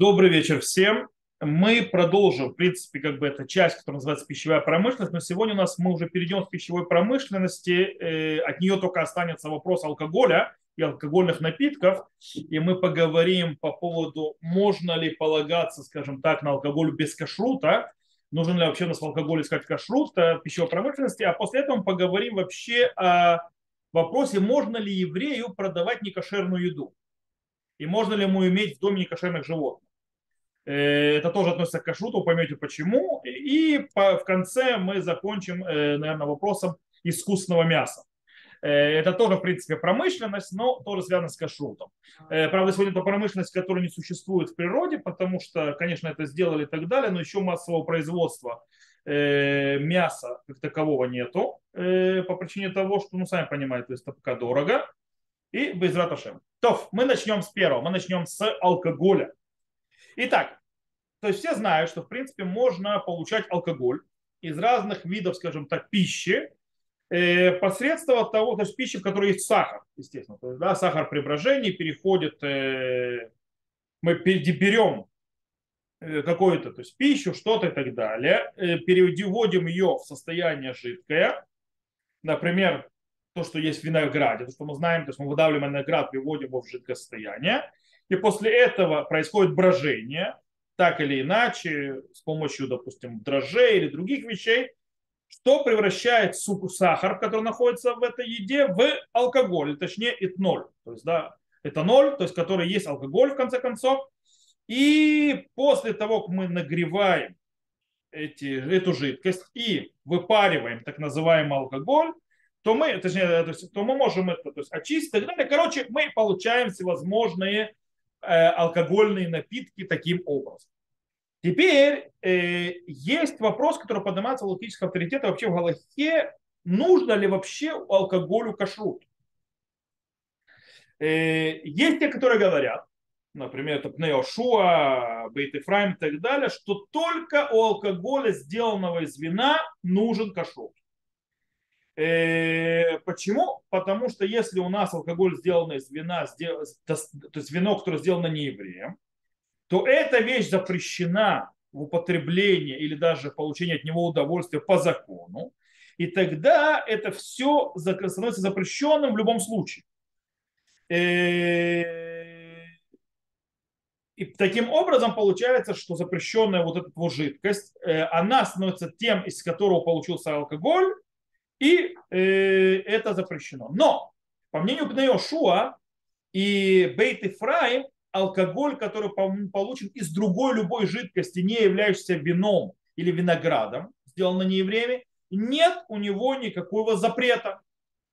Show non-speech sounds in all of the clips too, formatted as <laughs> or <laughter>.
Добрый вечер всем. Мы продолжим, в принципе, как бы эта часть, которая называется пищевая промышленность, но сегодня у нас мы уже перейдем с пищевой промышленности, э, от нее только останется вопрос алкоголя и алкогольных напитков, и мы поговорим по поводу, можно ли полагаться, скажем так, на алкоголь без кашрута, нужен ли вообще у нас в алкоголе искать кашрут в пищевой промышленности, а после этого мы поговорим вообще о вопросе, можно ли еврею продавать некошерную еду, и можно ли ему иметь в доме некошерных животных. Э, это тоже относится к кашруту, поймете почему. И в конце мы закончим, э, наверное, вопросом искусственного мяса. Э, это тоже, в принципе, промышленность, но тоже связано с кашрутом. Правда, сегодня это промышленность, которая не существует в природе, потому что, конечно, это сделали и так далее, но еще массового производства мяса как такового нету по причине того, что, ну, сами понимаете, то есть это пока дорого. И без раташем. То, мы начнем с первого. Мы начнем с алкоголя. Итак, то есть все знают, что в принципе можно получать алкоголь из разных видов, скажем так, пищи, э, посредством того, то есть пищи, в которой есть сахар, естественно. То есть, да, сахар при брожении переходит, э, мы берем э, какую-то то есть пищу, что-то и так далее, переводим ее в состояние жидкое, например, то, что есть в винограде, то, что мы знаем, то есть мы выдавливаем виноград, приводим его в жидкое состояние, и после этого происходит брожение, так или иначе, с помощью, допустим, дрожжей или других вещей, что превращает сахар, который находится в этой еде, в алкоголь, точнее этноль. То есть, да, этаноль, то есть, который есть алкоголь в конце концов. И после того, как мы нагреваем эти, эту жидкость и выпариваем так называемый алкоголь, то мы, точнее, то, есть, то мы можем это то есть, очистить. Короче, мы получаем всевозможные алкогольные напитки таким образом. Теперь э, есть вопрос, который поднимается в логическом авторитете вообще в Галахе, нужно ли вообще алкоголю кашрут. Э, есть те, которые говорят, например, это Пнеошуа, Бейт Ефраим и так далее, что только у алкоголя, сделанного из вина, нужен кашрут. Э, почему? Потому что если у нас алкоголь сделан из вина, то есть вино, которое сделано не евреем, то эта вещь запрещена в употреблении или даже получении от него удовольствия по закону, и тогда это все становится запрещенным в любом случае. Э, и таким образом получается, что запрещенная вот эта вот жидкость, э, она становится тем, из которого получился алкоголь, и э, это запрещено. Но, по мнению Пнеошуа и Бейт Ифраим, алкоголь, который получен из другой любой жидкости, не являющейся вином или виноградом, сделанный не евреями, нет у него никакого запрета.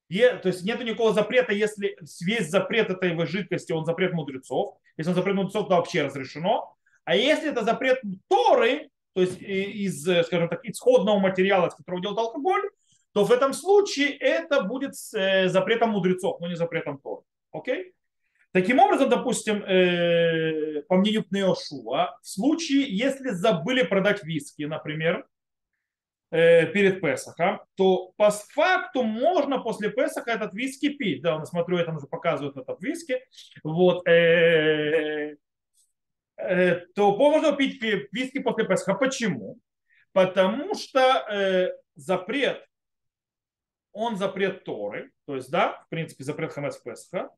То есть нет никакого запрета, если весь запрет этой жидкости, он запрет мудрецов. Если он запрет мудрецов, то вообще разрешено. А если это запрет Торы, то есть из, скажем так, исходного материала, из которого делают алкоголь, то в этом случае это будет э, запретом мудрецов, но не запретом Тора. Окей? Таким образом, допустим, э, по мнению Пнеошуа, в случае, если забыли продать виски, например, э, перед Песохом, то по факту можно после Песоха этот виски пить. Да, я смотрю, это уже показывают этот виски. Вот, то можно пить виски после Песоха. Почему? Потому что запрет он запрет Торы, то есть, да, в принципе, запрет Хамец Песха,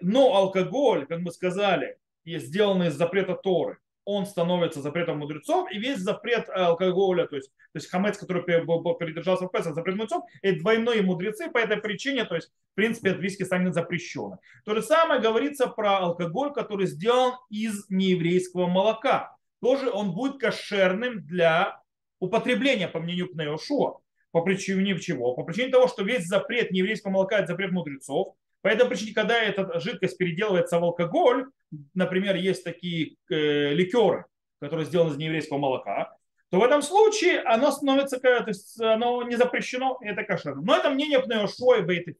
но алкоголь, как мы сказали, сделанный из запрета Торы, он становится запретом мудрецов, и весь запрет алкоголя, то есть, то есть хамец, который передержался в Песах, запрет мудрецов, и двойные мудрецы по этой причине, то есть, в принципе, от виски станет запрещенным. То же самое говорится про алкоголь, который сделан из нееврейского молока. Тоже он будет кошерным для употребления, по мнению Пнеошуа. По причине чего? По причине того, что весь запрет нееврейского молока – это запрет мудрецов. По этой причине, когда эта жидкость переделывается в алкоголь, например, есть такие э, ликеры, которые сделаны из нееврейского молока, то в этом случае оно становится, то есть оно не запрещено, это кошерно. Но это мнение Пнеошо и Бейт и.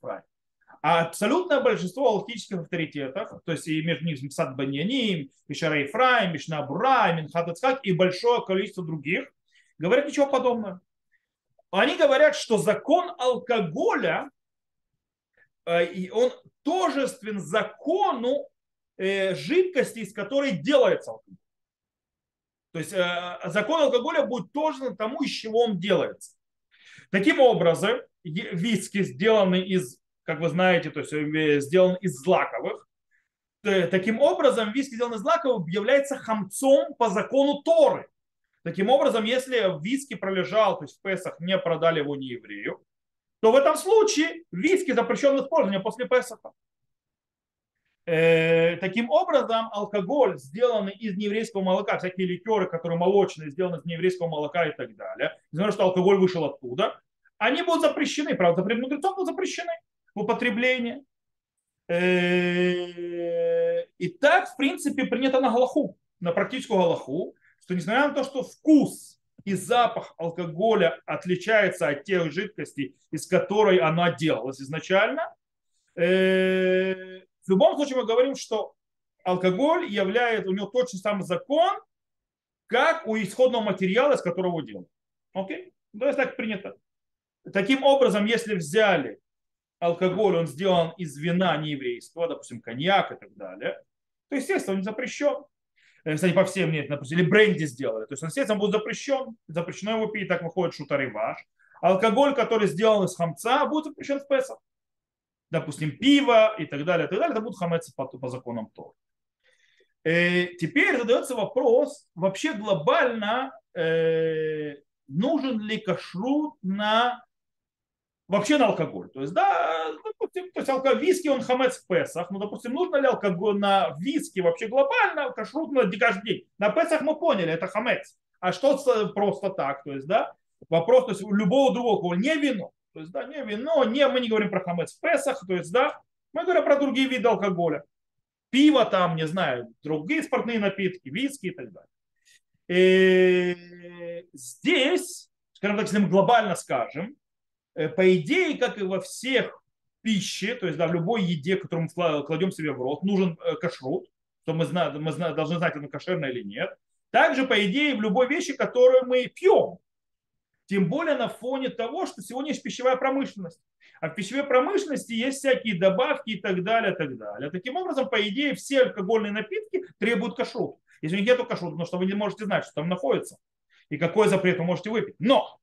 А абсолютное большинство алхимических авторитетов, то есть и между ними Сад Баньяним, и Шарей Фрай, Мишна Бура, Минхат и большое количество других, говорят ничего подобного они говорят, что закон алкоголя, э, он тожествен закону э, жидкости, из которой делается алкоголь. То есть э, закон алкоголя будет тоже тому, из чего он делается. Таким образом, виски сделаны из, как вы знаете, то есть сделан из злаковых. Таким образом, виски, сделанный из злаковых, является хамцом по закону Торы. Таким образом, если виски пролежал, то есть в Песах не продали его не еврею, то в этом случае виски запрещен в использовании после Песаха. Э, таким образом, алкоголь, сделанный из нееврейского молока, всякие ликеры, которые молочные, сделаны из нееврейского молока и так далее, несмотря что алкоголь вышел оттуда, они будут запрещены, правда, при мудрецов будут запрещены в употреблении. Э, и так, в принципе, принято на Галаху, на практическую Галаху, что несмотря на то, что вкус и запах алкоголя отличается от тех жидкостей, из которой она делалась изначально, э, в любом случае мы говорим, что алкоголь является, у него же самый закон, как у исходного материала, из которого делают. Окей? То есть так принято. Таким образом, если взяли алкоголь, он сделан из вина нееврейского, допустим, коньяк и так далее, то, естественно, он запрещен. Э, кстати, по всем нет, допустим, или бренди сделали. То есть, он, естественно, будет запрещен. Запрещено его пить, так выходит шутариваш. Алкоголь, который сделан из хамца, будет запрещен в Песах допустим, пиво и так далее, и так далее, это будут хамец по, по законам Тор. Э, теперь задается вопрос, вообще глобально э, нужен ли кашрут на вообще на алкоголь. То есть, да, допустим, то есть алкоголь, виски, он хамец в Песах, но, допустим, нужно ли алкоголь на виски вообще глобально, кашрут на каждый день. На Песах мы поняли, это хамец. А что просто так, то есть, да, вопрос, то есть у любого другого алкоголя, не вино, то есть, да, не вино, не, мы не говорим про хамец в Песах, то есть, да, мы говорим про другие виды алкоголя. Пиво там, не знаю, другие спортные напитки, виски и так далее. И здесь, скажем так, если мы глобально скажем, э, по идее, как и во всех пище, то есть да, в любой еде, которую мы кладем себе в рот, нужен э, кашрут, то мы, знаем, мы должны знать, это кошерно или нет. Также, по идее, в любой вещи, которую мы пьем, тем более на фоне того, что сегодня есть пищевая промышленность. А в пищевой промышленности есть всякие добавки и так далее, и так далее. Таким образом, по идее, все алкогольные напитки требуют кашрут. Если у них нет кашрута, потому что вы не можете знать, что там находится. И какой запрет вы можете выпить. Но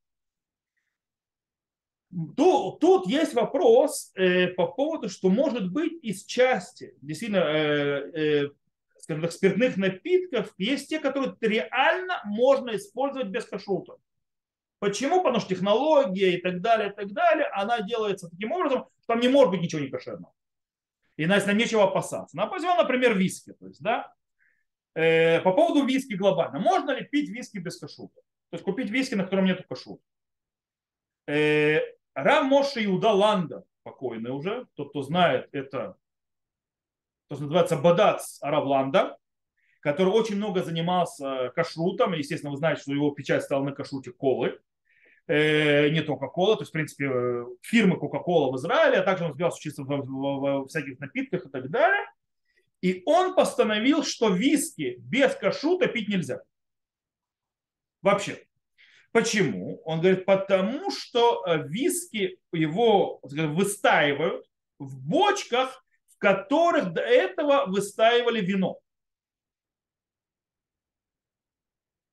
Тут, тут есть вопрос э, по поводу, что может быть из части действительно э, э, скажем так, спиртных напитков есть те, которые реально можно использовать без кашрута. Почему? Потому что технология и так далее, и так далее, она делается таким образом, что там не может быть ничего некошерного. И нас нам нечего опасаться. Ну, возьмем, например, виски. То есть, да, э, по поводу виски глобально. Можно ли пить виски без кашута? То есть купить виски, на котором нет кашута. Э, Рам Моши Иуда Ланда, покойный уже, тот, кто знает, это то, что называется Бадац Аравланда, который очень много занимался кашрутом. Естественно, вы знаете, что его печать стала на кашруте колы. Э, не только кола, то есть, в принципе, э, фирмы Coca-Cola в Израиле, а также он взял учиться в, в, в, всяких напитках и так далее. И он постановил, что виски без кашута пить нельзя. Вообще. Почему? Он говорит, потому что э, виски его выстаивают в бочках, в которых до этого выстаивали вино.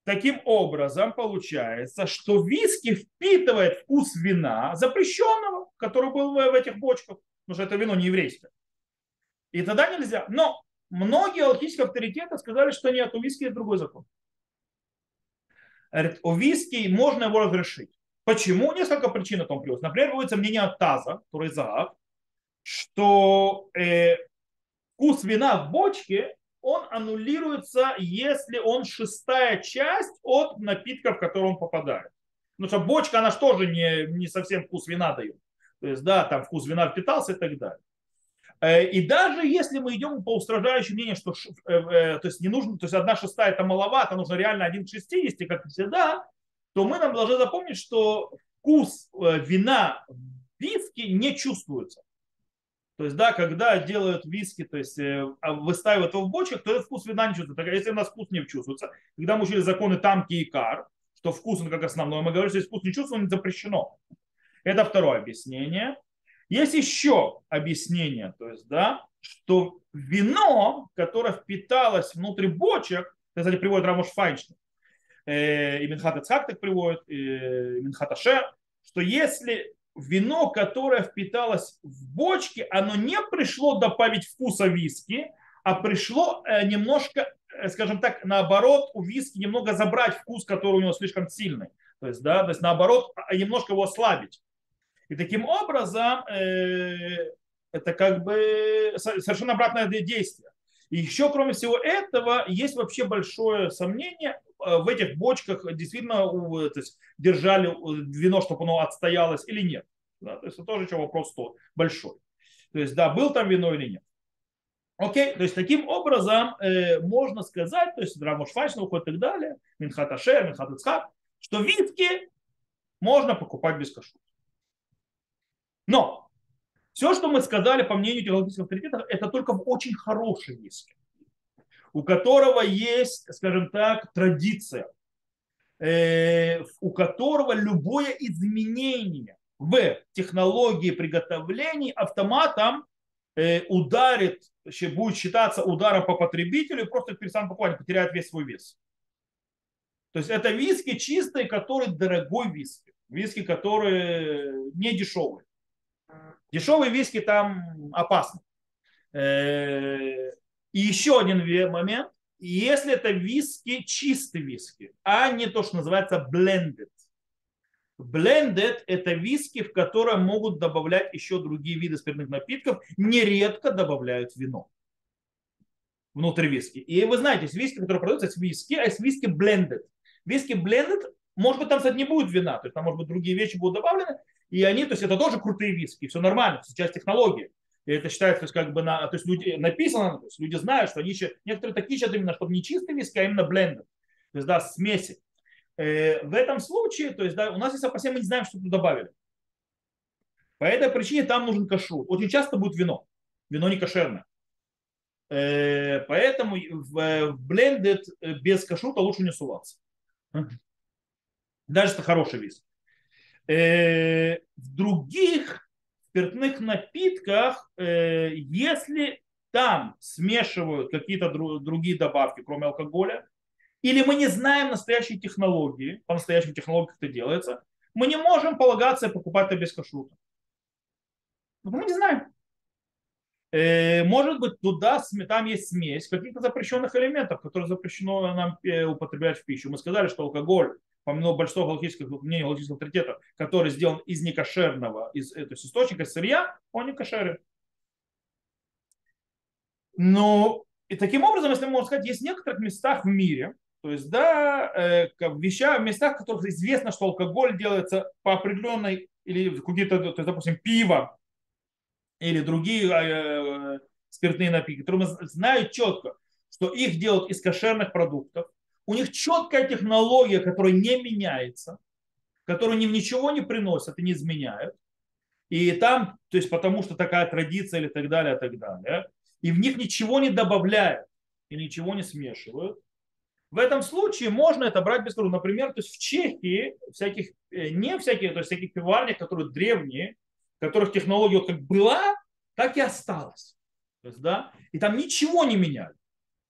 Таким образом, получается, что виски впитывает вкус вина, запрещенного, который был в этих бочках, потому что это вино не еврейское. И тогда нельзя. Но многие алхимические авторитеты сказали, что нет, у виски есть другой закон. Виски можно его разрешить. Почему? Несколько причин о том плюс. Например, выводится мнение от Таза, который Заав, что э, вкус вина в бочке он аннулируется, если он шестая часть от напитка, в который он попадает. Потому что бочка, она же тоже не, не совсем вкус вина дает. То есть, да, там вкус вина впитался и так далее. Э, и даже если мы идем по устражающему мнению, что э, э, то есть не нужно, то есть одна шестая это маловато, нужно реально один к 60, как всегда, то мы нам должны запомнить, что вкус вина в виске не чувствуется. То есть, да, когда делают виски, то есть а выстаивают его в бочках, то этот вкус вина не чувствуется. Если у нас вкус не чувствуется, когда мы учили законы тамки и кар, что вкус он как основной, мы говорим, что если вкус не чувствуется, он запрещено. Это второе объяснение. Есть еще объяснение, то есть, да, что вино, которое впиталось внутрь бочек, кстати, приводит Рамош Файнштейн, э, и Минхат Ицхак так приводит, и Минхат Ашер, что если вино, которое впиталось в бочке, оно не пришло добавить вкуса виски, а пришло э, немножко, э, скажем так, наоборот, у виски немного забрать вкус, который у него слишком сильный. То есть, да, то есть наоборот, а немножко его ослабить. И таким образом э, это как бы совершенно обратное действие. И еще, кроме всего этого, есть вообще большое сомнение, Э, в этих бочках действительно то есть, держали вино, чтобы оно отстоялось или нет. Да? То есть это тоже еще вопрос большой. То есть, да, был там вино или нет. Окей, то есть таким образом э, можно сказать, то есть Рамош Файшна и так далее, Минхат Ашер, Минхат Ицхак, что виски можно покупать без кашрута. Но все, что мы сказали, по мнению теологических авторитетов, это только в очень хорошей виски у которого есть, скажем так, традиция, э, у которого любое изменение в технологии приготовления автоматом э, ударит, будет считаться ударом по потребителю просто перестанет покупать, потеряет весь свой вес. То есть это виски чистые, которые дорогой виски. Виски, которые не дешевые. Дешевые виски там опасны. Э, и еще один момент. Если это виски, чистый виски, а не то, что называется blended. Blended – это виски, в котором могут добавлять еще другие виды спиртных напитков. Нередко добавляют вино внутрь виски. И вы знаете, есть виски, которые продаются, есть виски, а есть виски blended. Виски blended, может быть, там, кстати, не будет вина, то есть там, может быть, другие вещи будут добавлены, и они, то есть это тоже крутые виски, все нормально, часть технологии. И это считается, то есть, как бы на, то есть люди написано, то есть люди знают, что они еще, некоторые такие ищут именно, чтобы не чистый виски, а именно блендер. То есть, да, смеси. Э, в этом случае, то есть, да, у нас есть опасения, мы не знаем, что тут добавили. По этой причине там нужен кашу. Очень часто будет вино. Вино не кошерное. Э, поэтому в, в блендед без кашрута лучше не суваться. Даже это хороший виски. Э, в других спиртных напитках, э, если там смешивают какие-то другие добавки, кроме алкоголя, или мы не знаем настоящей технологии, по настоящим технологиям это делается, мы не можем полагаться и покупать это без кашрута. Мы не знаем. Э, может быть, туда там есть смесь каких-то запрещенных элементов, которые запрещено нам употреблять в пищу. Мы сказали, что алкоголь по мнению большинства галактических, мнению галактических авторитетов, который сделан из некошерного, из, э, то есть источника сырья, он не кошерен. Но и таким образом, если можно сказать, есть в некоторых местах в мире, то есть, да, э, в вещах, в местах, в которых известно, что алкоголь делается по определенной, или какие-то, то есть, допустим, пиво, или другие э, спиртные напитки, которые знают четко, что их делают из кошерных продуктов, у них четкая технология, которая не меняется, которую им ничего не приносят и не изменяют. И там, то есть потому что такая традиция или так далее, и так далее. И в них ничего не добавляют и ничего не смешивают. В этом случае можно это брать без труда. Например, то есть в Чехии всяких, э, не всякие, то есть всяких пиварнях, которые древние, которых технология вот как была, так и осталась. То есть, да? И там ничего не меняют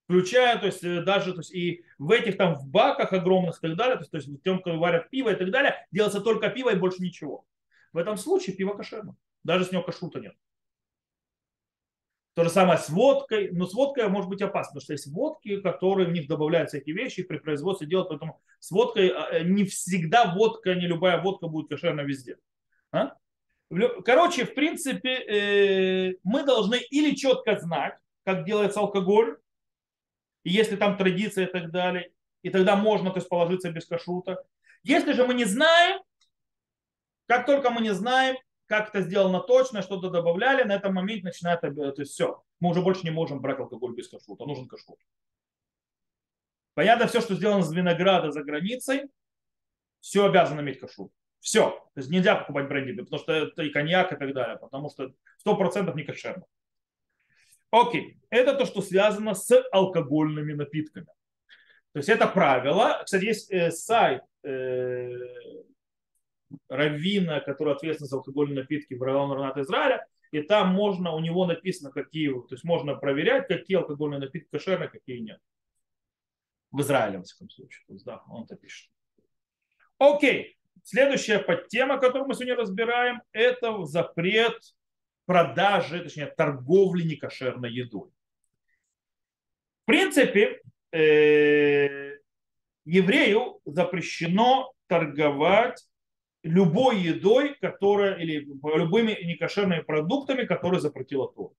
включая, то есть э, даже то есть, и в этих там в баках огромных и так далее, то есть, то есть в тем, кто варят пиво и так далее, делается только пиво и больше ничего. В этом случае пиво кошерно. Даже с него кашрута нет. То же самое с водкой, но с водкой может быть опасно, потому что есть водки, которые в них добавляют всякие вещи, при производстве делают, поэтому с водкой а, э, не всегда водка, не любая водка будет кошерна везде. А? Короче, в принципе, э, мы должны или четко знать, как делается алкоголь, и если там традиция и так далее, и тогда можно то есть, положиться без кашрута. Если же мы не знаем, как только мы не знаем, как это сделано точно, что-то добавляли, на этом моменте начинает, то есть все, мы уже больше не можем брать алкоголь без кашрута, нужен кашрут. Понятно, все, что сделано из винограда за границей, все обязано иметь кашрут. Все. То есть нельзя покупать бренди, потому что это и коньяк и так далее, потому что 100% не кошерно. Окей, это то, что связано с алкогольными напитками. То есть это правило. Кстати, есть э, сайт э, Равина, который ответственен за алкогольные напитки в районе Раната Израиля. и там можно, у него написано, какие, то есть можно проверять, какие алкогольные напитки кошерные, какие нет. В Израиле, в всяком случае. То есть, да, он это пишет. Окей. Следующая подтема, которую мы сегодня разбираем, это запрет продажи, точнее, торговли некошерной едой. В принципе, э, еврею запрещено торговать любой едой, которая, или любыми некошерными продуктами, которые запретила Тора.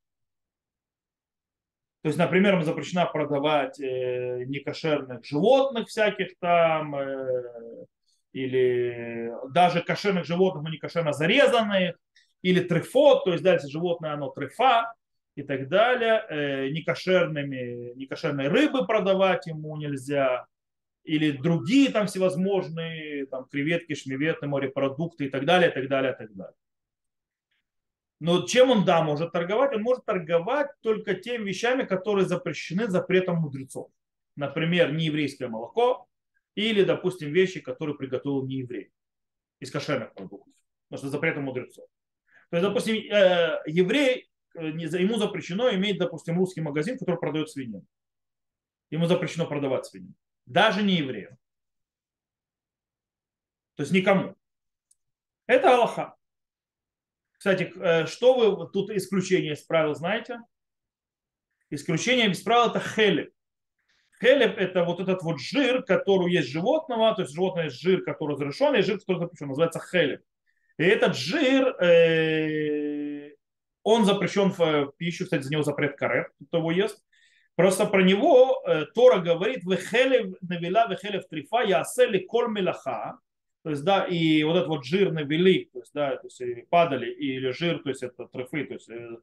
То есть, например, запрещено продавать э, некошерных животных всяких там, э, или даже кошерных животных, но не кошерно зарезанных, или трефот, то есть дальше животное оно трефа и так далее. Э, некошерными, некошерной рыбы продавать ему нельзя, или другие там всевозможные там, креветки, шмеветы, морепродукты и так далее, и так далее, и так далее. Но чем он, да, может торговать? Он может торговать только теми вещами, которые запрещены запретом мудрецов. Например, нееврейское молоко или, допустим, вещи, которые приготовил нееврей из кошерных продуктов. Потому что запретом мудрецов. То есть, допустим, э, еврей, э, ему запрещено иметь, допустим, русский магазин, который продает свинину. Ему запрещено продавать свинину. Даже не еврею. То есть никому. Это Аллаха. Кстати, э, что вы тут исключение из правил знаете? Исключение из правил это хелеб. Хелеб это вот этот вот жир, который есть животного, то есть животное есть жир, который разрешен, и жир, который запрещен, называется хелеб. И этот жир, э, он запрещен в пищу, кстати, за него запрет карет, кто его ест. Просто про него э, Тора говорит, вехелев навела, вехелев трифа, ясели кол мелаха. То есть, да, и вот этот вот жир навели, то есть, да, то есть падали, или жир, то есть это трифы, то есть, э,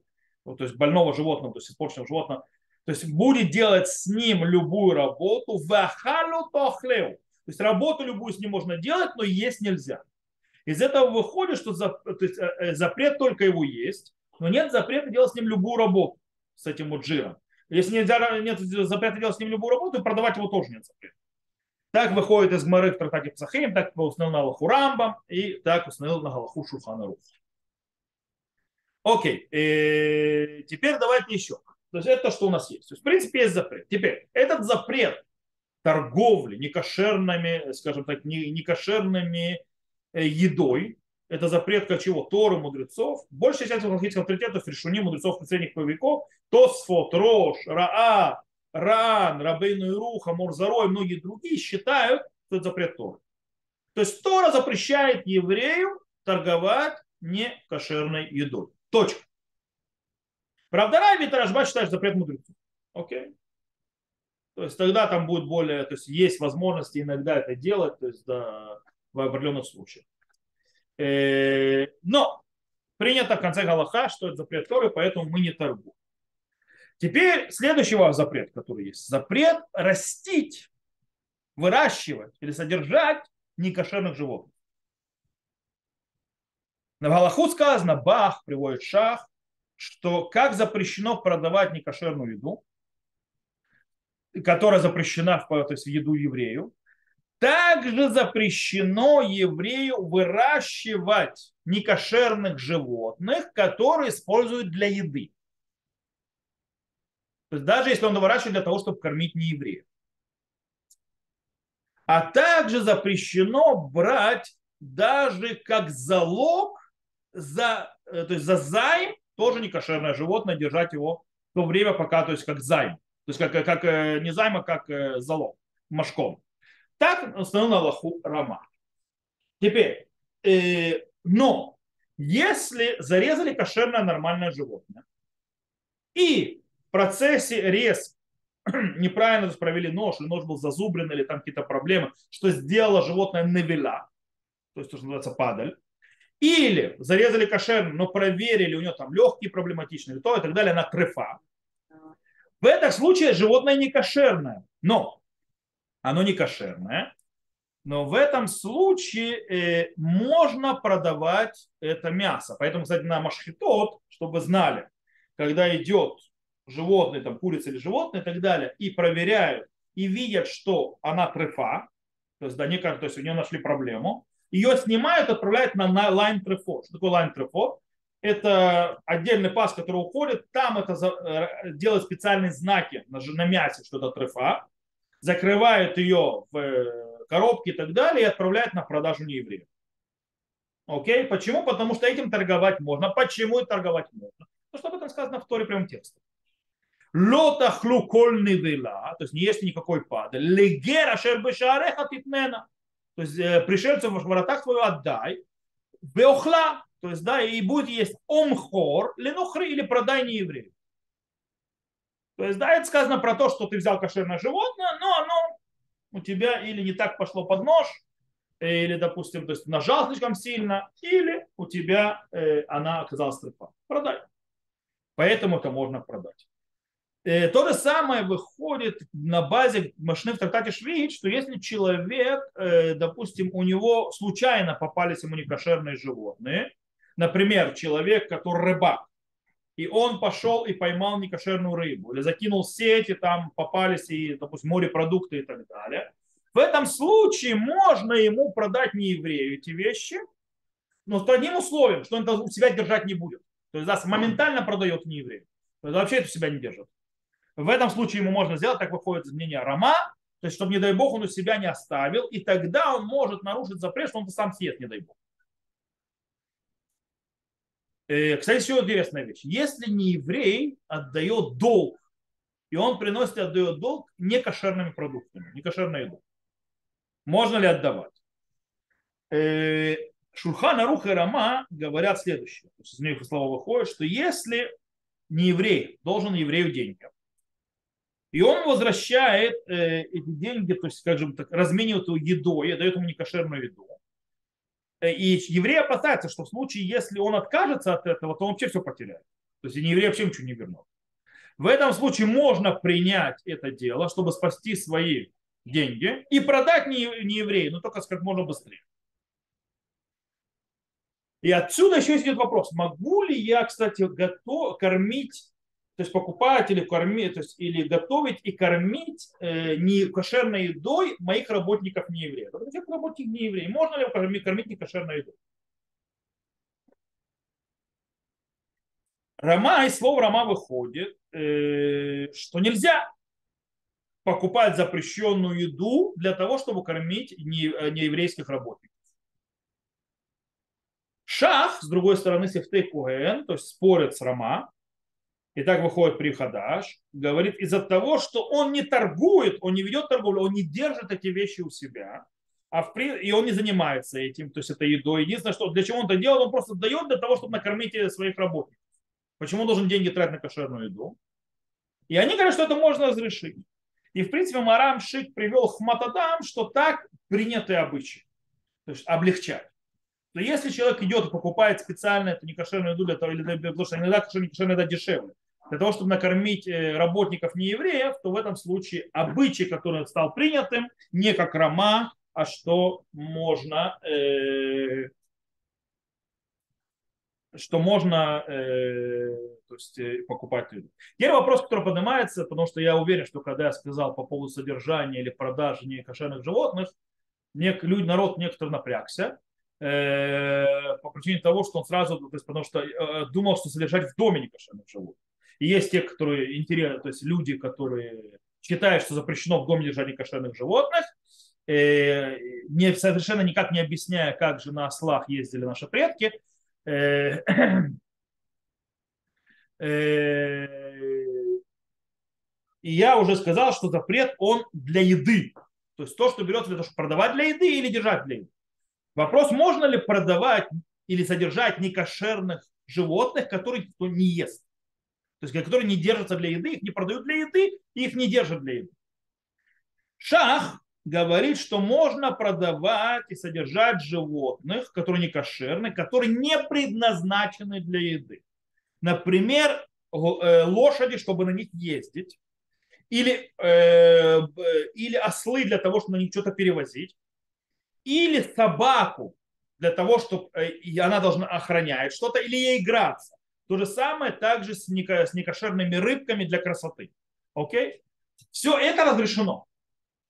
то есть больного животного, то есть испорченного животного, то есть будет делать с ним любую работу, вахалу тохлеу. То есть работу любую с ним можно делать, но есть нельзя. Из этого выходит, что э, запрет только его есть, но нет запрета делать с ним любую работу, с этим вот жиром. Если нельзя, нет запрета делать с ним любую работу, продавать его тоже нет запрета. Так выходит из Гмары в трактате Псахим, так установил на Аллаху Рамбам и так установил на Галаху Шурхана Рух. Окей, и э, теперь давайте еще. То есть это что у нас есть. То есть, в принципе, есть запрет. Теперь, этот запрет торговли некошерными, скажем так, некошерными э, едой, это запрет как чего? Торы мудрецов. Большая часть логических авторитетов, решуни мудрецов последних веков, Тосфот, Рош, Раа, Ран, Рабейну Ируха, Морзаро и многие другие считают, что это запрет Торы. То есть Тора запрещает еврею торговать не кошерной едой. Точка. Правда, Раби Таражба считает запрет мудрецов. Окей. То есть тогда там будет более, то есть есть возможности иногда это делать, то есть да, в определенных случаях. Э, но принято в конце Галаха, что это запрет Торы, поэтому мы не торгуем. Теперь следующий запрет, который есть. Запрет растить, выращивать или содержать некошерных животных. На Галаху сказано, Бах приводит шах, что как запрещено продавать некошерную еду, которая запрещена в, то есть в еду еврею, также запрещено еврею выращивать некошерных животных, которые используют для еды. Даже если он выращивает для того, чтобы кормить неевреев. А также запрещено брать даже как залог за, э, то есть за займ, тоже некошерное животное, держать его в то время, пока, то есть как займ. То есть как, как э, не займ, а как э, залог, машком. Так установил Аллаху Рама. Теперь, э, но если зарезали кошерное нормальное животное, и в процессе рез <clears throat> неправильно провели нож, или нож был зазубрен, или там какие-то проблемы, что сделало животное навела, то есть то, что называется падаль, или зарезали кошерно, но проверили, у него там легкие проблематичные, то и так далее, на трефа. В этом случае животное не кошерное, но оно не кошерное, но в этом случае э, можно продавать это мясо. Поэтому, кстати, на машхитот, чтобы знали, когда идет животное, там курица или животное и так далее, и проверяют, и видят, что она трефа, то есть, да, не то есть у нее нашли проблему, ее снимают, отправляют на, на line трефо. Что такое line трефо? это отдельный пас, который уходит, там это э, делает специальные знаки на, на мясе, что это трефа, закрывает ее в э, коробке и так далее и отправляет на продажу неевреям. Окей? Почему? Потому что этим торговать можно. Почему и торговать можно? Потому что об этом сказано в Торе прямым текстом. Лота хлукольный вела, то есть не есть никакой пад. Легера шербешареха титнена. То есть э, пришельцу в воротах твою отдай. Беохла, то есть да, и будет есть омхор, ленухри или продай не еврею. То есть да, это сказано про то, что ты взял кошерное животное, но оно у тебя или не так пошло под нож, или, допустим, то есть нажал слишком сильно, или у тебя э, она оказалась трепа. Продай. Поэтому это можно продать. Э, то же самое выходит на базе машины в трактате Швид, что если человек, э, допустим, у него случайно попались ему некошерные животные, например, человек, который рыбак, и он пошел и поймал некошерную рыбу, или закинул сеть, и там попались, и, допустим, морепродукты и так далее, в этом случае можно ему продать не еврею эти вещи, но с одним условием, что он это у себя держать не будет. То есть да, моментально продает не еврею. То есть вообще это у себя не держит. В этом случае ему можно сделать, так выходит из мнения Рома, то есть, чтобы, не дай бог, он у себя не оставил, и тогда он может нарушить запрет, что он сам съест, не дай бог. Э, кстати, еще интересная вещь. Если не еврей отдает долг, и он приносит и отдает долг некошерными продуктами, некошерной едой, можно ли отдавать? Э, Шурхан Арух и Рама говорят следующее. То есть из них слова выходит, что если не еврей должен еврею деньги, и он возвращает э, эти деньги, то есть, скажем так, разменивает его едой, дает ему некошерную еду. Э, и еврей опасается, что в случае, если он откажется от этого, то он вообще все потеряет. То есть, еврей вообще ничего не вернет. В этом случае можно принять это дело, чтобы спасти свои деньги и продать не, не еврею, но только как можно быстрее. И отсюда еще идет вопрос, могу ли я, кстати, готов, кормить, то есть покупать или кормить, то есть или готовить и кормить э, не кошерной едой моих работников не евреев. Этих работников не евреев. Можно ли кормить, кормить не кошерной едой? Рома, из слова Рома выходит, э, что нельзя покупать запрещенную еду для того, чтобы кормить нееврейских работников. Шах, с другой стороны, Сефтей Куэн, то есть спорит с Рама, и так выходит при Хадаш, говорит, из-за того, что он не торгует, он не ведет торговлю, он не держит эти вещи у себя, а в, и он не занимается этим, то есть это едой. Единственное, что для чего он это делает, он просто дает для того, чтобы накормить своих работников. Почему он должен деньги тратить на кошерную еду? И они говорят, что это можно разрешить. И, в принципе, Марам Шик привел Хматадам, что так принятые обычаи. То есть облегчать. То если человек идет и покупает специально эту некошерную еду, для того, или, потому что иногда некошерная еда дешевле, для того, чтобы накормить э, работников неевреев, то в этом случае обычай, который стал принятым, не как рома, а что можно э, что можно э, то есть, э, покупать еду. Теперь вопрос, который поднимается, потому что я уверен, что когда я сказал по поводу содержания или продажи некошерных животных, нек, люди, народ некоторый напрягся э, по причине того, что он сразу, то есть, потому что думал, что содержать в доме некошерных животных. И есть те, которые интересны, то есть люди, которые считают, что запрещено в доме держать некошерных животных, э, не, совершенно никак не объясняя, как же на ослах ездили наши предки, Э, э, и я уже сказал, что запрет он для еды. То есть то, что берется для того, чтобы продавать для еды или держать для еды. Вопрос, можно ли продавать или содержать некошерных животных, которые кто не ест. То есть которые не держатся для еды, их не продают для еды, их не держат для еды. Шах говорит, что можно продавать и содержать животных, которые не кошерны, которые не предназначены для еды. Например, э, лошади, чтобы на них ездить, или, э, или ослы для того, чтобы на них что-то перевозить, или собаку для того, чтобы э, она должна охранять что-то, или ей играться. То же самое также с некошерными рыбками для красоты. Окей? Все это разрешено.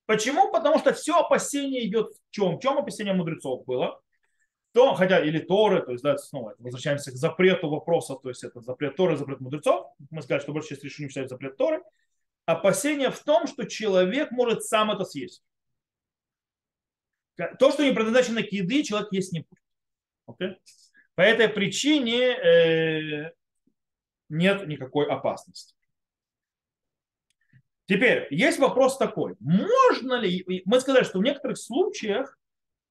Почему? Потому что все опасение идет в чем? В чем опасение мудрецов было? то, хотя или Торы, то есть, да, снова возвращаемся к запрету вопроса, то есть это запрет Торы, запрет мудрецов. Мы сказали, что большая часть решений считают запрет Торы. Опасение в том, что человек может сам это съесть. То, что не предназначено к еды, человек есть не будет. Okay? По этой причине э, нет никакой опасности. Теперь, есть вопрос такой. Можно ли, мы сказали, что в некоторых случаях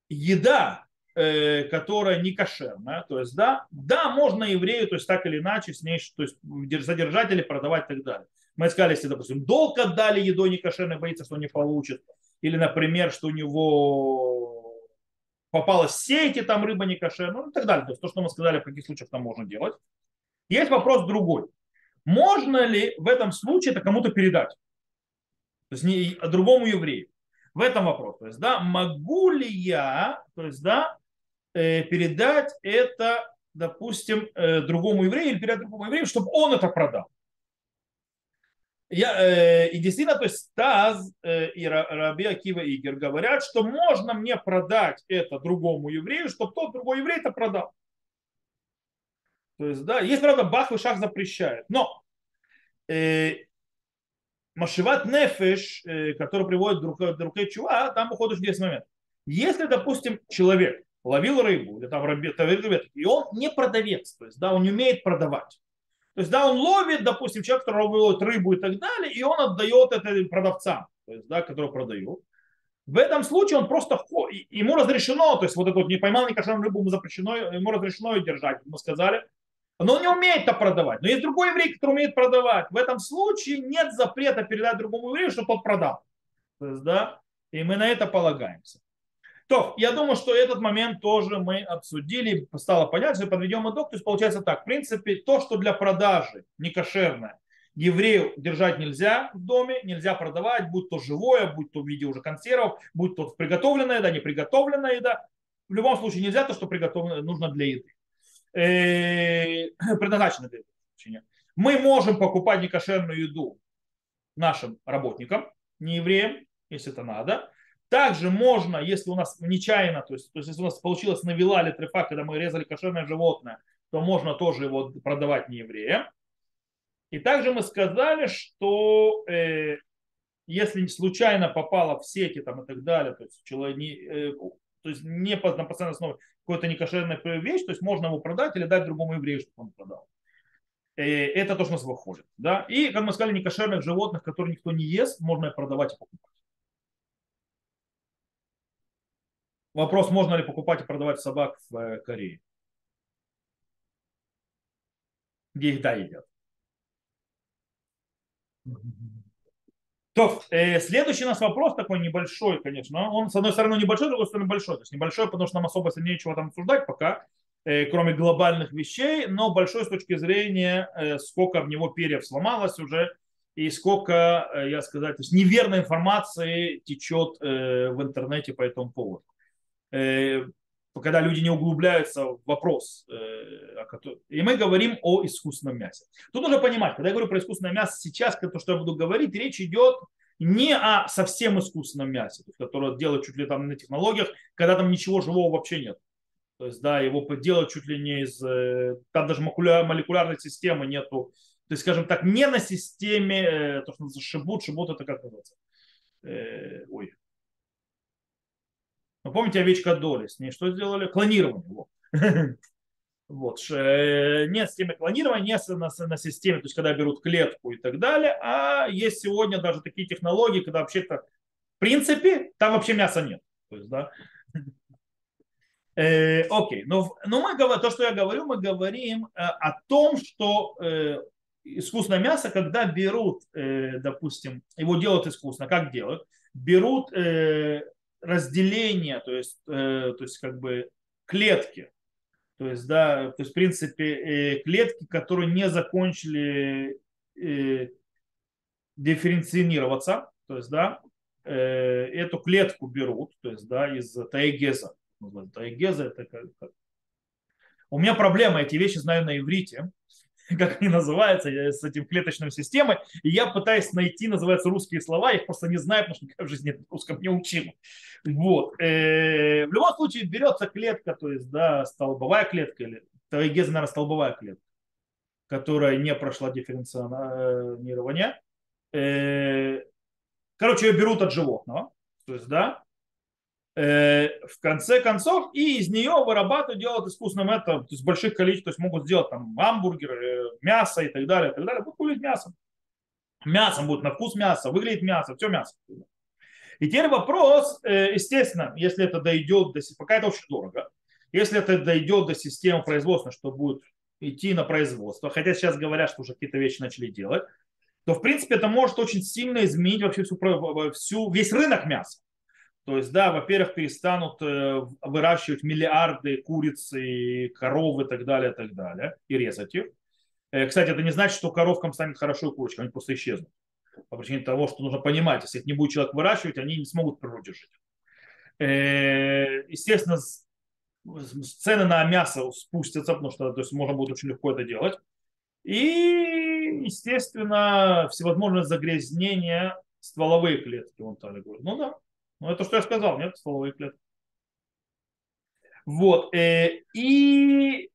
еда, э, которая не кошерная, то есть, да, да, можно еврею, то есть, так или иначе, с ней, то есть, задержать или продавать и так далее. Мы сказали, если, допустим, долг отдали едой не кошерной, боится, что не получит, или, например, что у него попалась сеть, и там рыба не кошерная, ну и так далее. То есть, то, что мы сказали, в каких случаях там можно делать. Есть вопрос другой. Можно ли в этом случае это кому-то передать? То есть не другому еврею. В этом вопрос. То есть, да, могу ли я, то есть, да, э, передать это, допустим, э, другому еврею или передать другому еврею, чтобы он это продал? Я, э, и действительно, то есть Таз э, и Раби Акива Игер говорят, что можно мне продать это другому еврею, чтобы тот другой еврей это продал. То есть, да, есть, правда, Бах и Шах запрещает. Но э, Машиват Нефеш, э, который приводит друг, друг Чува, там уходит в момент. Если, допустим, человек ловил рыбу, или там рыбет, и он не продавец, то есть, да, он не умеет продавать. То есть, да, он ловит, допустим, человек, который ловит рыбу и так далее, и он отдает это продавцам, то есть, да, которые продают. В этом случае он просто, ему разрешено, то есть вот это вот не поймал ни кошерную рыбу, ему запрещено, ему разрешено ее держать, мы сказали, но он не умеет это продавать. Но есть другой еврей, который умеет продавать. В этом случае нет запрета передать другому еврею, чтобы тот продал. То есть, да, и мы на это полагаемся. То, я думаю, что этот момент тоже мы обсудили, стало понятно, подведем итог. То есть получается так, в принципе, то, что для продажи не кошерное, еврею держать нельзя в доме, нельзя продавать, будь то живое, будь то в виде уже консервов, будь то приготовленная еда, не приготовленная еда. В любом случае нельзя то, что приготовлено, нужно для еды. Э, <clears throat> предназначены для этого. Мы можем покупать некошерную еду нашим работникам, не евреям, если это надо. Также можно, если у нас нечаянно, то есть, то есть если у нас получилось навела или трефа, когда мы резали кошерное животное, то можно тоже его продавать не евреям. И также мы сказали, что э, если случайно попало в сети там, и так далее, то есть человек не, э, то есть не на постоянной основе какой-то некошерная вещь, то есть можно его продать или дать другому еврею, чтобы он продал. Э, это то, что нас выходит. Да? И, как мы сказали, некошерных животных, которые никто не ест, можно продавать и покупать. Вопрос, можно ли покупать и продавать собак в э, Корее, где их да едят. То, э, следующий у нас вопрос такой небольшой, конечно. Он, с одной стороны, небольшой, с другой стороны, большой. То есть небольшой, потому что нам особо нечего там обсуждать пока, э, кроме глобальных вещей, но большой с точки зрения, э, сколько в него перьев сломалось уже, и сколько, э, я сказать, то есть неверной информации течет э, в интернете по этому поводу. Э, когда люди не углубляются в вопрос. Э, и мы говорим о искусственном мясе. Тут нужно понимать, когда я говорю про искусственное мясо сейчас, то, что я буду говорить, речь идет не о совсем искусственном мясе, которое делают чуть ли там на технологиях, когда там ничего живого вообще нет. То есть, да, его делают чуть ли не из... Э, там даже молекулярной системы нету. То есть, скажем так, не на системе, то, что называется шибут. Шибут это как называется? Ой, ну, помните овечка Доли, с ней что сделали? Клонирование. <laughs> Вот. Вот. Э, нет системы клонирования, нет на, системе, то есть когда берут клетку и так далее, а есть сегодня даже такие технологии, когда вообще-то в принципе там вообще мяса нет. То есть, да. Э, окей, но, но мы говорим, то, что я говорю, мы говорим э, о том, что э, искусственное мясо, когда берут, э, допустим, его делают искусственно, как делают? Берут э, разделение, то есть, э, то есть как бы клетки. То есть, да, то есть, в принципе, э, клетки, которые не закончили э, дифференцироваться, то есть, да, э, эту клетку берут, то есть, да, из таегеза. Таегеза это как, как... У меня проблема, эти вещи знаю на иврите, <laughs> как они называются, с этим клеточной системой, и я пытаюсь найти, называются русские слова, я их просто не знаю, потому что никогда в жизни русском не учил. Вот. Э, в любом случае берется клетка, то есть, да, столбовая клетка, или Тавигез, наверное, столбовая клетка, которая не прошла дифференционирование. Э, короче, ее берут от животного, то есть, да, в конце концов, и из нее вырабатывают, делают искусственным это, то есть больших количеств, то есть могут сделать там гамбургеры, мясо и так далее, и так далее, будут кулить мясом. Мясом будет на вкус мяса, выглядит мясо, все мясо. И теперь вопрос, э, естественно, если это дойдет до, пока это очень дорого, если это дойдет до системы производства, что будет идти на производство, хотя сейчас говорят, что уже какие-то вещи начали делать, то в принципе это может очень сильно изменить вообще всю, всю, весь рынок мяса. То есть, да, во-первых, перестанут э, выращивать миллиарды куриц и коров и так далее, и так далее, и резать их. Э, кстати, это не значит, что коровкам станет хорошо и курочкам, они просто исчезнут. По причине того, что нужно понимать, если их не будет человек выращивать, они не смогут в природе жить. Э, естественно, цены на мясо спустятся, потому что то есть, можно будет очень легко это делать. И, естественно, всевозможные загрязнения стволовые клетки, вон Таля говорит. Ну да, ну, это что я сказал, нет, стволовые клетки. Вот. Э, и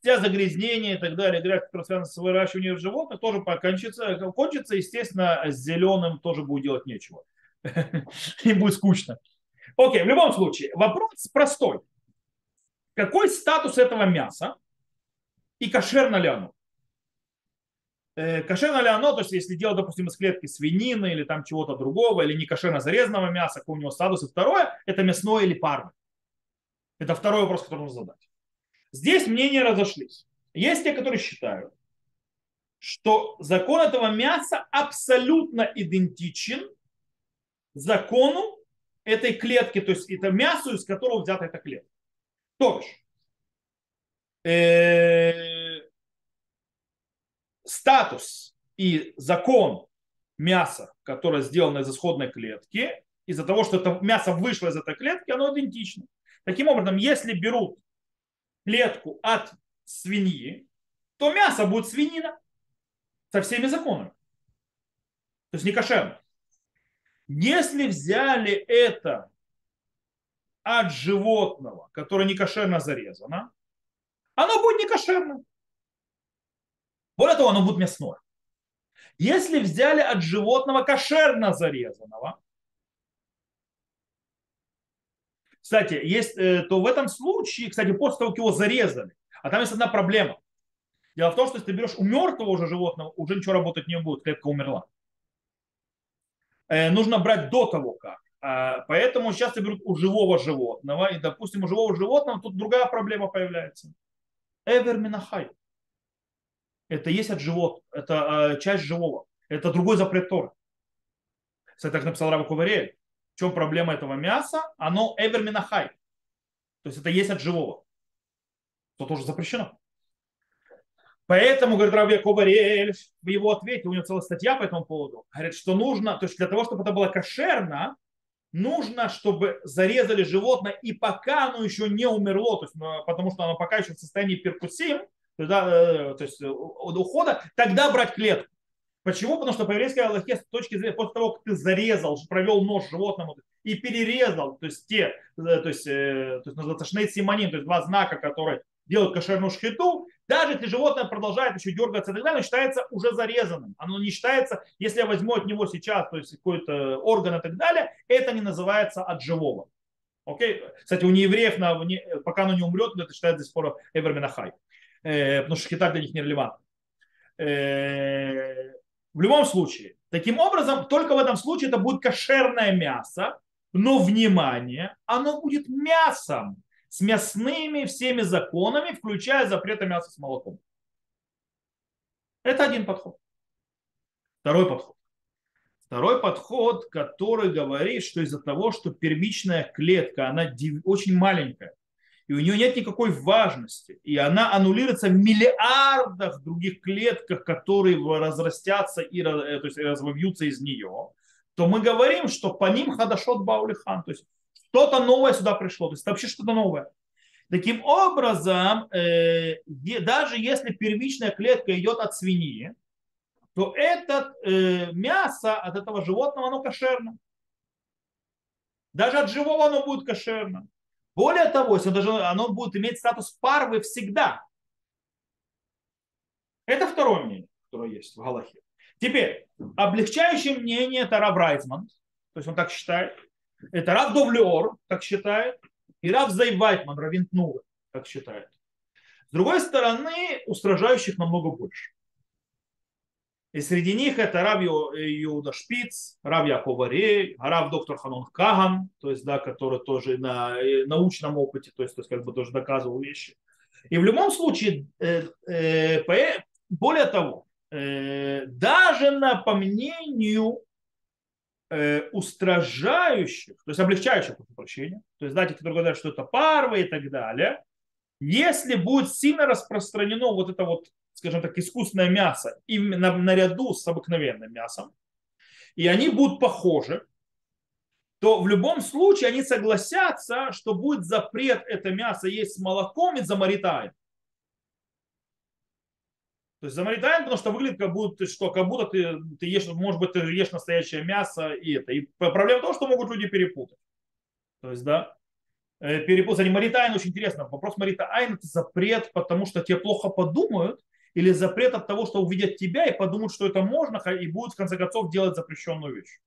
все загрязнения и так далее, грязь, которые связаны с выращиванием животных, тоже покончится, кончится, естественно, с зеленым тоже будет делать нечего. <laughs> Им будет скучно. Окей, в любом случае, вопрос простой. Какой статус этого мяса и кошерно ли оно? Э, кошерно ли оно, то есть если делать, допустим, из клетки свинины или там чего-то другого, или не кошерно зарезанного мяса, какой у него статус. И второе, это мясное или парное. Это второй вопрос, который нужно задать. Здесь мнения разошлись. Есть те, которые считают, что закон этого мяса абсолютно идентичен закону этой клетки, то есть это мясо, из которого взята эта клетка. То бишь, э, статус и закон мяса, которое сделано из исходной клетки, из-за того, что это мясо вышло из этой клетки, оно идентично. Таким образом, если берут клетку от свиньи, то мясо будет свинина со всеми законами. То есть не кошерно. Если взяли это от животного, которое не кошерно зарезано, оно будет не кошерно. Более того, оно будет мясное. Если взяли от животного кошерно зарезанного, кстати, есть, э, то в этом случае, кстати, после того, как его зарезали, а там есть одна проблема. Дело в том, что если ты берешь у мертвого уже животного, уже ничего работать не будет, клетка умерла. Э, нужно брать до того, как. А, поэтому сейчас берут у живого животного, и, допустим, у живого животного тут другая проблема появляется. Эвер минахай это есть от живот, это э, часть живого. Это другой запрет Торы. Кстати, так написал Рава Куварель. В чем проблема этого мяса? Оно эвер минахай. То есть это есть от живого. То тоже запрещено. Поэтому, говорит Рав Куварель, в его ответе, у него целая статья по этому поводу, говорит, что нужно, то есть для того, чтобы это было кошерно, нужно, чтобы зарезали животное, и пока оно еще не умерло, то есть, ну, потому что оно пока еще в состоянии перкусим, э, то есть э, ухода, тогда брать клетку. Почему? Потому что по еврейской Аллахе с точки зрения, после того, как ты зарезал, провел нож животному и перерезал, то есть те, э, то есть, то есть называется шнейт симонин, то есть два знака, которые делают кошерную шхиту, даже если животное продолжает еще дергаться и так далее, считается уже зарезанным. Оно не считается, если я возьму от него сейчас, то есть какой-то орган и так далее, это не называется от живого. Окей? Кстати, у неевреев, на, пока оно не умрет, это считается до сих пор эверминахай. Э, потому что Китай для них не релевантна. Э, в любом случае, таким образом, только в этом случае это будет кошерное мясо, но, внимание, оно будет мясом с мясными всеми законами, включая запреты мяса с молоком. Это один подход. Второй подход. Второй подход, который говорит, что из-за того, что первичная клетка, она очень маленькая, и у нее нет никакой важности, и она аннулируется в миллиардах других клетках, которые разрастятся и э, то есть, развиваются из нее, то мы говорим, что по ним хадашот баулихан, то есть что-то новое сюда пришло, то есть это вообще что-то новое. Таким образом, э, даже если первичная клетка идет от свиньи, то это э, мясо от этого животного, оно кошерно. Даже от живого оно будет кошерно. Более того, если даже оно будет иметь статус парвы всегда. Это второе мнение, которое есть в Галахе. Теперь, облегчающее мнение это Рав Райзман, то есть он так считает. Это Рав Довлеор, так считает. И Рав Зайвайтман, Равин Тнура, так считает. С другой стороны, устражающих намного больше. И среди них это Рав Иуда Шпиц, Рав Якова Рей, Рав доктор Ханон Каган, то есть, да, который тоже на э, научном опыте, то есть, то есть как бы тоже доказывал вещи. И в любом случае, э, э, более того, даже на, по мнению устражающих, то есть облегчающих, прощения, то есть, да, те, которые говорят, что это парвы и так далее, если будет сильно распространено вот это вот скажем так, искусственное мясо именно наряду с обыкновенным мясом, и они будут похожи, то в любом случае они согласятся, что будет запрет это мясо есть с молоком и за маритаем. То есть замаритаем, потому что выглядит как будто, что, как будто ты, ты ешь, может быть, ты ешь настоящее мясо и это. И проблема в том, что могут люди перепутать. То есть, да, э, перепутать. Маритайн очень интересно. Вопрос Маритайн это запрет, потому что тебе плохо подумают, или запрет от того, что увидят тебя и подумают, что это можно, и будут в конце концов делать запрещенную вещь.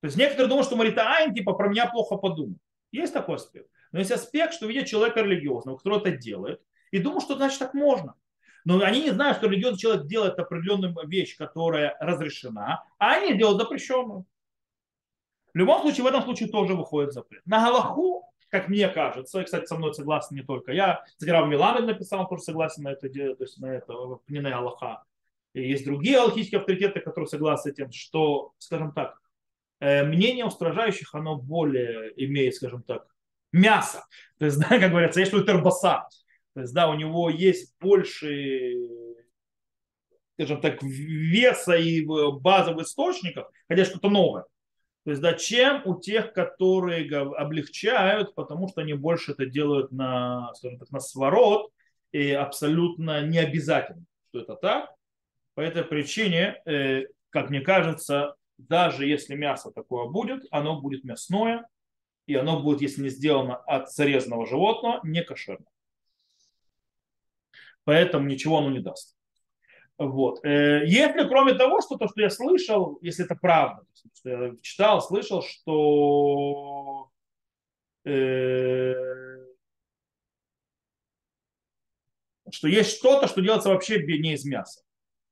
То есть некоторые думают, что Марита Айн, типа, про меня плохо подумают. Есть такой аспект. Но есть аспект, что видят человека религиозного, который это делает, и думают, что значит так можно. Но они не знают, что религиозный человек делает определенную вещь, которая разрешена, а они делают запрещенную. В любом случае, в этом случае тоже выходит запрет. На Галаху как мне кажется, и, кстати, со мной согласен не только я, Заграв Миламед написал, тоже согласен на это, то есть на это, Пнина Аллаха. И есть другие аллахийские авторитеты, которые согласны с этим, что, скажем так, э, мнение устражающих, оно более имеет, скажем так, мясо. То есть, <laughs> да, как говорится, есть тербаса. То есть, да, у него есть больше, скажем так, веса и базовых источников, хотя что-то новое. То есть, да, чем у тех, которые облегчают, потому что они больше это делают на, скажем так, на сворот, и абсолютно не обязательно, что это так. По этой причине, э, как мне кажется, даже если мясо такое будет, оно будет мясное, и оно будет, если не сделано от зарезанного животного, не кошерно. Поэтому ничего оно не даст. Вот. Э, если кроме того, что то, что я слышал, если это правда, что я читал, слышал, что э, что есть что-то, что делается вообще не из мяса.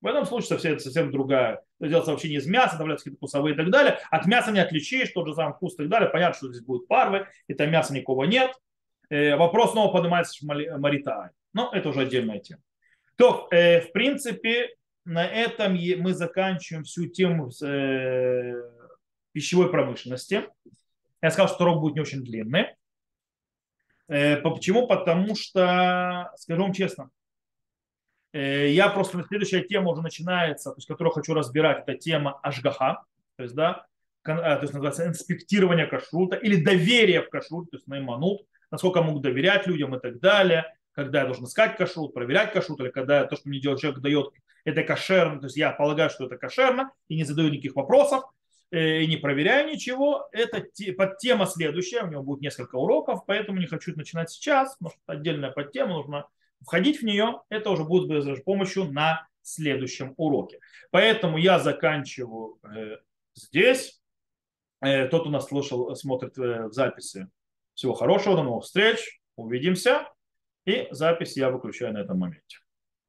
В этом случае совсем, совсем другая. Это делается вообще не из мяса, добавляются какие-то вкусовые и так далее. От мяса не отличишь, тот же самый вкус и так далее. Понятно, что здесь будут парвы, и там мяса никого нет. Э, вопрос снова поднимается в Маритай. Но это уже отдельная тема. То, э, в принципе, на этом мы заканчиваем всю тему э, пищевой промышленности. Я сказал, что урок будет не очень длинный. Э, почему? Потому что, скажу вам честно, э, я просто следующая тема уже начинается, то есть, которую хочу разбирать, это тема Ашгаха, то есть, да, э, то есть называется инспектирование кашрута или доверие в кашрут, то есть найманут, насколько могут доверять людям и так далее когда я должен искать кашрут, проверять кашрут, или когда то, что мне делает человек, дает, это кошерно, то есть я полагаю, что это кошерно, и не задаю никаких вопросов, э, и не проверяю ничего. Это подтема следующая, у него будет несколько уроков, поэтому не хочу начинать сейчас, потому что отдельная подтема, нужно входить в нее, это уже будет с помощью на следующем уроке. Поэтому я заканчиваю э, здесь. Э, тот у нас слушал, смотрит в записи. Всего хорошего, до новых встреч, увидимся. И запись я выключаю на этом моменте.